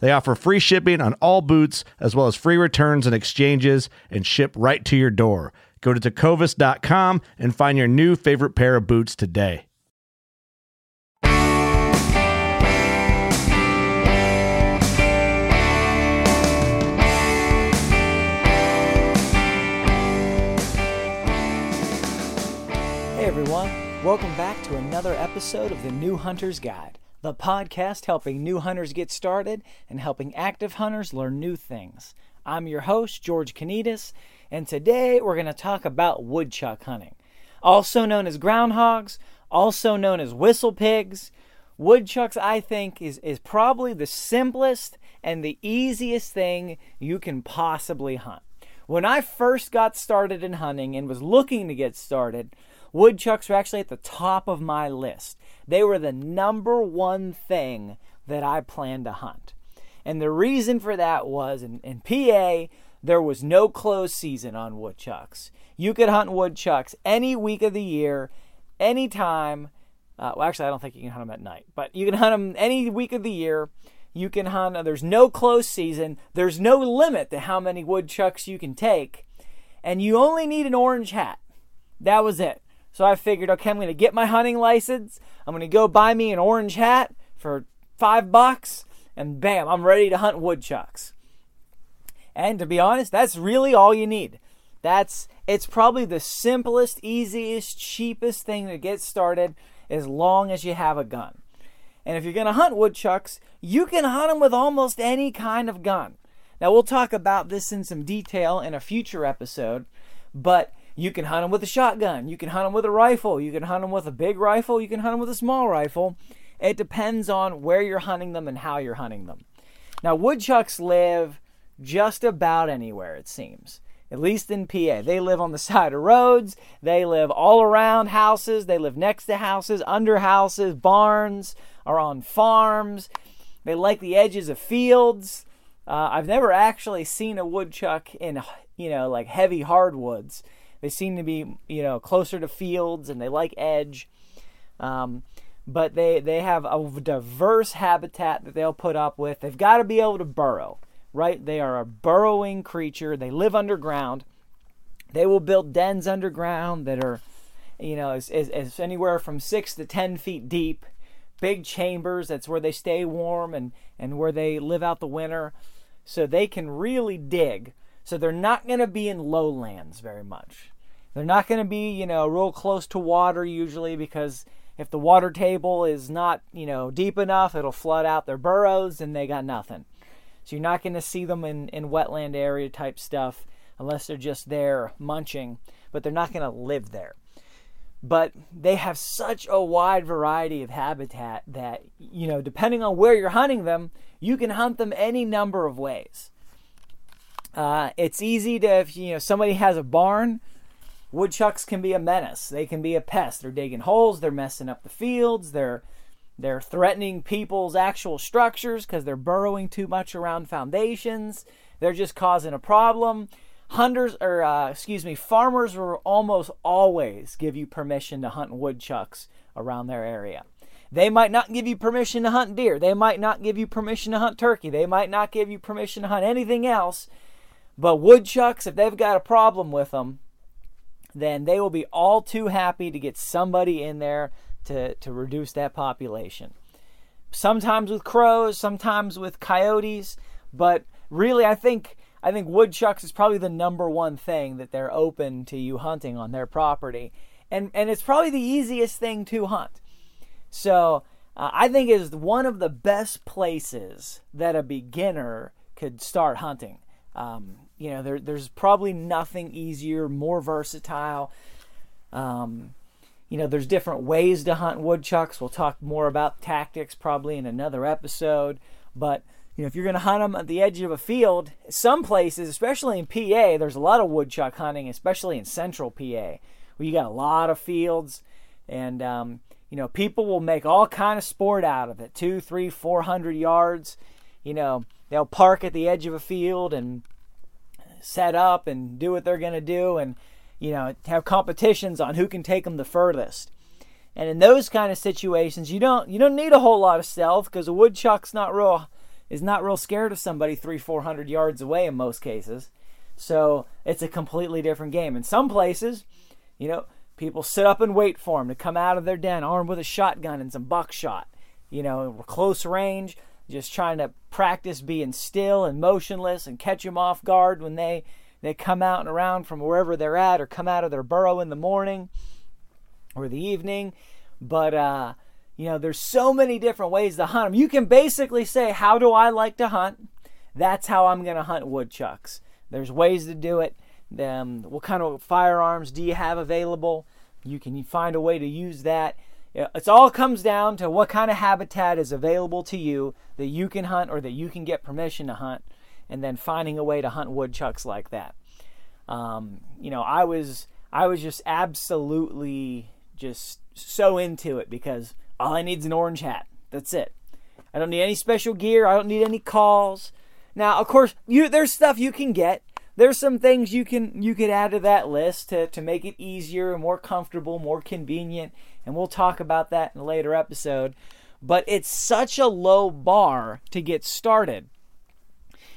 They offer free shipping on all boots, as well as free returns and exchanges, and ship right to your door. Go to tecovas.com and find your new favorite pair of boots today. Hey everyone, welcome back to another episode of the New Hunter's Guide, the podcast helping new hunters get started and helping active hunters learn new things. I'm your host, George Kanitas, and today we're going to talk about woodchuck hunting, also known as groundhogs, also known as whistle pigs. Woodchucks, I think, is, is probably the simplest and the easiest thing you can possibly hunt. When I first got started in hunting and was looking to get started, woodchucks were actually at the top of my list. They were the number one thing that I planned to hunt. And the reason for that was in, in PA, there was no closed season on woodchucks. You could hunt woodchucks any week of the year, anytime. Uh, well, actually, I don't think you can hunt them at night, but you can hunt them any week of the year. You can hunt, there's no close season, there's no limit to how many woodchucks you can take, and you only need an orange hat. That was it. So I figured, okay, I'm going to get my hunting license. I'm going to go buy me an orange hat for five bucks, and bam, I'm ready to hunt woodchucks. And to be honest, that's really all you need. That's it's probably the simplest, easiest, cheapest thing to get started as long as you have a gun. And if you're going to hunt woodchucks, you can hunt them with almost any kind of gun. Now, we'll talk about this in some detail in a future episode, but you can hunt them with a shotgun, you can hunt them with a rifle, you can hunt them with a big rifle, you can hunt them with a small rifle. It depends on where you're hunting them and how you're hunting them. Now, woodchucks live just about anywhere, it seems. At least in PA. They live on the side of roads, they live all around houses, they live next to houses, under houses, barns, or on farms. They like the edges of fields. Uh, I've never actually seen a woodchuck in, you know, like heavy hardwoods. They seem to be, you know, closer to fields and they like edge. Um, but they, they have a diverse habitat that they'll put up with. They've got to be able to burrow, right? They are a burrowing creature. They live underground. They will build dens underground that are, you know, as, as, as anywhere from six to ten feet deep. Big chambers. That's where they stay warm and, and where they live out the winter. So they can really dig. So they're not going to be in lowlands very much. They're not going to be, you know, real close to water usually because if the water table is not, you know, deep enough, it'll flood out their burrows and they got nothing. So you're not going to see them in, in wetland area type stuff unless they're just there munching, but they're not going to live there. But they have such a wide variety of habitat that, you know, depending on where you're hunting them, you can hunt them any number of ways. Uh, it's easy to, if you know, somebody has a barn, woodchucks can be a menace. They can be a pest. They're digging holes. They're messing up the fields. They're they're threatening people's actual structures because they're burrowing too much around foundations. They're just causing a problem. Hunters or uh, excuse me, farmers will almost always give you permission to hunt woodchucks around their area. They might not give you permission to hunt deer. They might not give you permission to hunt turkey. They might not give you permission to hunt anything else. But woodchucks, if they've got a problem with them, then they will be all too happy to get somebody in there to, to reduce that population. Sometimes with crows, sometimes with coyotes, but really I think I think woodchucks is probably the number one thing that they're open to you hunting on their property. And and it's probably the easiest thing to hunt. So uh, I think is one of the best places that a beginner could start hunting. Um, you know, there, there's probably nothing easier, more versatile. Um, you know, there's different ways to hunt woodchucks. We'll talk more about tactics probably in another episode. But you know, if you're going to hunt them at the edge of a field, some places, especially in PA, there's a lot of woodchuck hunting, especially in central PA, where you got a lot of fields, and um, you know, people will make all kind of sport out of it. Two, three, four hundred yards. You know, they'll park at the edge of a field and set up and do what they're going to do, and you know, have competitions on who can take them the furthest. And in those kind of situations, you don't you don't need a whole lot of stealth because a woodchuck's not real is not real scared of somebody three four hundred yards away in most cases. So it's a completely different game. In some places, you know, People sit up and wait for him to come out of their den armed with a shotgun and some buckshot. You know, close range, just trying to practice being still and motionless and catch them off guard when they they come out and around from wherever they're at or come out of their burrow in the morning or the evening. But uh, you know, there's so many different ways to hunt them. You can basically say, "How do I like to hunt?" That's how I'm going to hunt woodchucks. There's ways to do it. Um, what kind of firearms do you have available? You can find a way to use that. It all comes down to what kind of habitat is available to you that you can hunt or that you can get permission to hunt, and then finding a way to hunt woodchucks like that. Um, you know, I was I was just absolutely just so into it because all I need is an orange hat. That's it. I don't need any special gear. I don't need any calls. Now, of course, you there's stuff you can get there's some things you can you could add to that list to, to make it easier, and more comfortable, more convenient, and we'll talk about that in a later episode. But it's such a low bar to get started.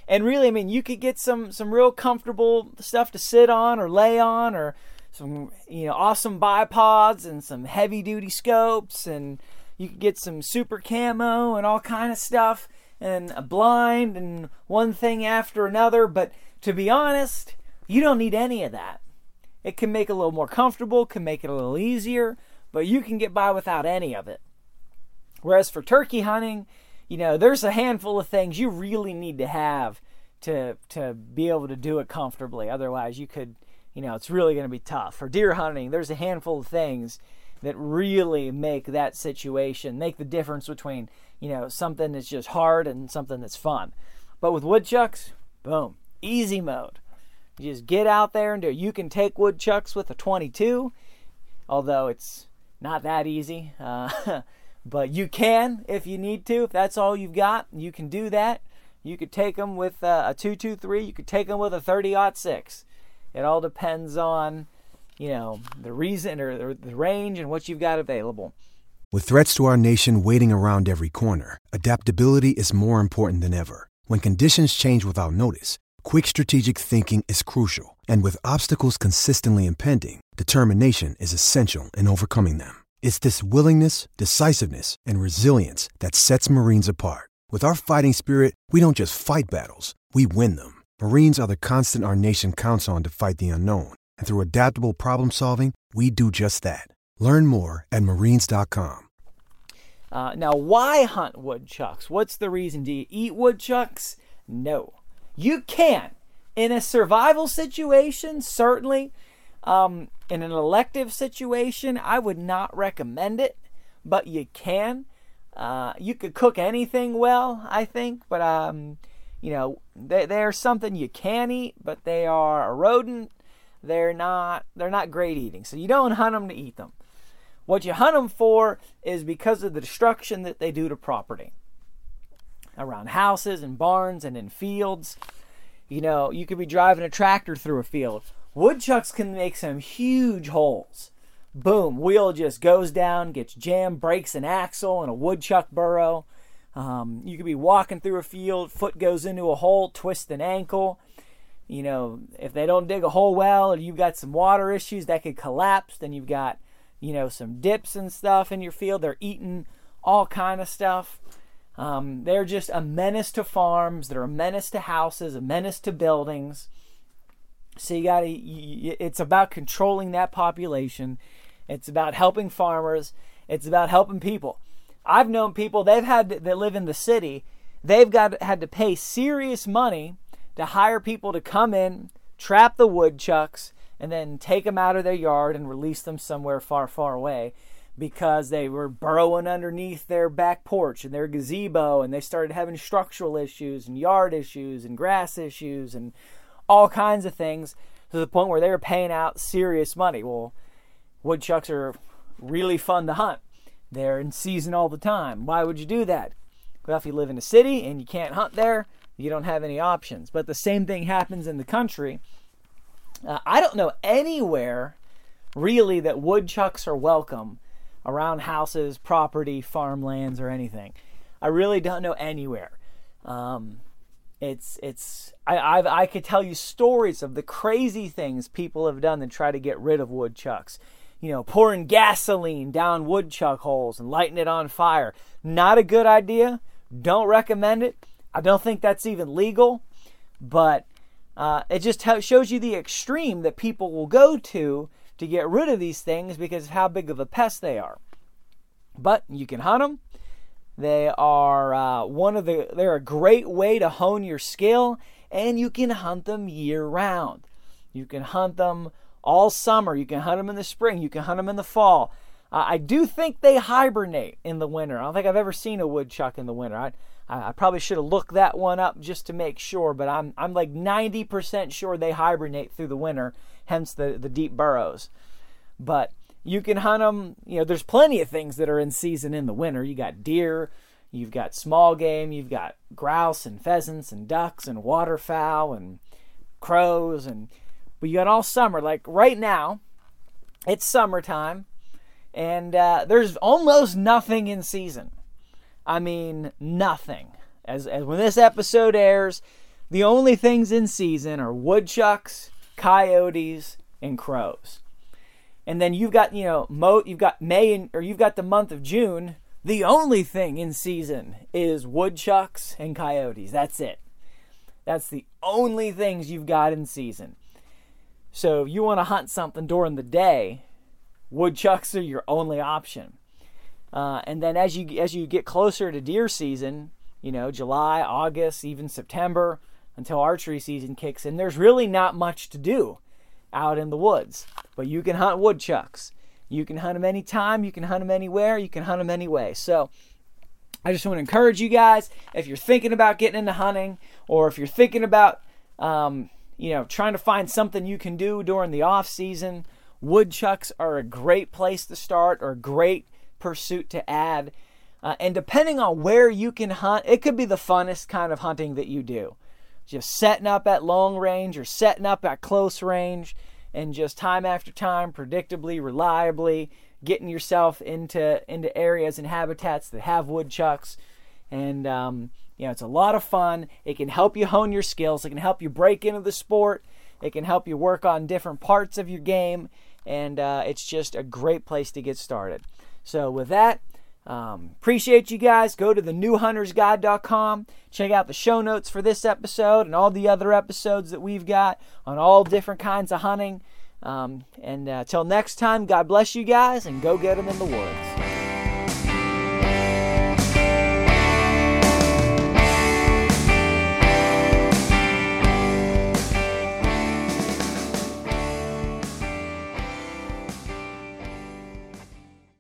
And really, I mean, you could get some some real comfortable stuff to sit on or lay on, or some you know awesome bipods and some heavy duty scopes, and you could get some super camo and all kind of stuff, and a blind and one thing after another. But to be honest, you don't need any of that. It can make it a little more comfortable, can make it a little easier, but you can get by without any of it. Whereas for turkey hunting, you know, there's a handful of things you really need to have to to be able to do it comfortably. Otherwise, you could, you know, it's really going to be tough. For deer hunting, there's a handful of things that really make that situation make the difference between, you know, something that's just hard and something that's fun. But with woodchucks, boom, easy mode. You just get out there and do it. You can take woodchucks with a 22, although it's not that easy. Uh, but you can if you need to. If that's all you've got, you can do that. You could take them with uh, a 223. You could take them with a 30 6. It all depends on, you know, the reason or the range and what you've got available. With threats to our nation waiting around every corner, adaptability is more important than ever. When conditions change without notice, Quick strategic thinking is crucial, and with obstacles consistently impending, determination is essential in overcoming them. It's this willingness, decisiveness, and resilience that sets Marines apart. With our fighting spirit, we don't just fight battles, we win them. Marines are the constant our nation counts on to fight the unknown, and through adaptable problem solving, we do just that. Learn more at marines.com. Uh, now, why hunt woodchucks? What's the reason? Do you eat woodchucks? No. You can. In a survival situation, certainly. Um, in an elective situation, I would not recommend it, but you can. Uh, you could cook anything well, I think, but um, you know, they, they're something you can eat, but they are a rodent. They're not. They're not great eating, so you don't hunt them to eat them. What you hunt them for is because of the destruction that they do to property around houses and barns and in fields. You know, you could be driving a tractor through a field. Woodchucks can make some huge holes. Boom, wheel just goes down, gets jammed, breaks an axle in a woodchuck burrow. Um, you could be walking through a field, foot goes into a hole, twist an ankle. You know, if they don't dig a hole well, you've got some water issues that could collapse, then you've got, you know, some dips and stuff in your field. They're eating all kind of stuff. Um, they're just a menace to farms. They're a menace to houses, a menace to buildings. So you got to. It's about controlling that population. It's about helping farmers. It's about helping people. I've known people they've had to, that live in the city. They've got had to pay serious money to hire people to come in, trap the woodchucks, and then take them out of their yard and release them somewhere far, far away because they were burrowing underneath their back porch and their gazebo and they started having structural issues and yard issues and grass issues and all kinds of things to the point where they were paying out serious money. Well, woodchucks are really fun to hunt. They're in season all the time. Why would you do that? Well, if you live in a city and you can't hunt there, you don't have any options. But the same thing happens in the country. Uh, I don't know anywhere really that woodchucks are welcome around houses, property, farmlands, or anything. I really don't know anywhere. Um, it's it's I I've, I could tell you stories of the crazy things people have done to try to get rid of woodchucks. You know, pouring gasoline down woodchuck holes and lighting it on fire. Not a good idea. Don't recommend it. I don't think that's even legal, but uh, it just shows you the extreme that people will go to to get rid of these things because of how big of a pest they are. But you can hunt them. They are uh, one of the. They're a great way to hone your skill, and you can hunt them year round. You can hunt them all summer. You can hunt them in the spring. You can hunt them in the fall. Uh, I do think they hibernate in the winter. I don't think I've ever seen a woodchuck in the winter. I, I probably should have looked that one up just to make sure, but I'm I'm like 90% sure they hibernate through the winter hence the, the deep burrows. But you can hunt them. You know, there's plenty of things that are in season in the winter. You got deer, you've got small game, you've got grouse and pheasants and ducks and waterfowl and crows and but you got all summer. Like right now, it's summertime, and uh, there's almost nothing in season. I mean, nothing. As as when this episode airs, the only things in season are woodchucks, coyotes, and crows. And then you've got, you know, Mo, you've got May and, or you've got the month of June. The only thing in season is woodchucks and coyotes. That's it. That's the only things you've got in season. So if you want to hunt something during the day, woodchucks are your only option. Uh, and then as you as you get closer to deer season, you know, July, August, even September, until archery season kicks in, there's really not much to do out in the woods. But you can hunt woodchucks. You can hunt them anytime, you can hunt them anywhere, you can hunt them anyway. So I just want to encourage you guys if you're thinking about getting into hunting or if you're thinking about um, you know trying to find something you can do during the off season. Woodchucks are a great place to start or a great pursuit to add. Uh, and depending on where you can hunt it could be the funnest kind of hunting that you do. Just setting up at long range or setting up at close range and just time after time predictably reliably getting yourself into into areas and habitats that have woodchucks. And um, you know it's a lot of fun it can help you hone your skills it can help you break into the sport it can help you work on different parts of your game and uh, it's just a great place to get started so with that um, appreciate you guys. Go to the newhuntersguide.com. Check out the show notes for this episode and all the other episodes that we've got on all different kinds of hunting. Um, and uh, next time, God bless you guys and go get them in the woods.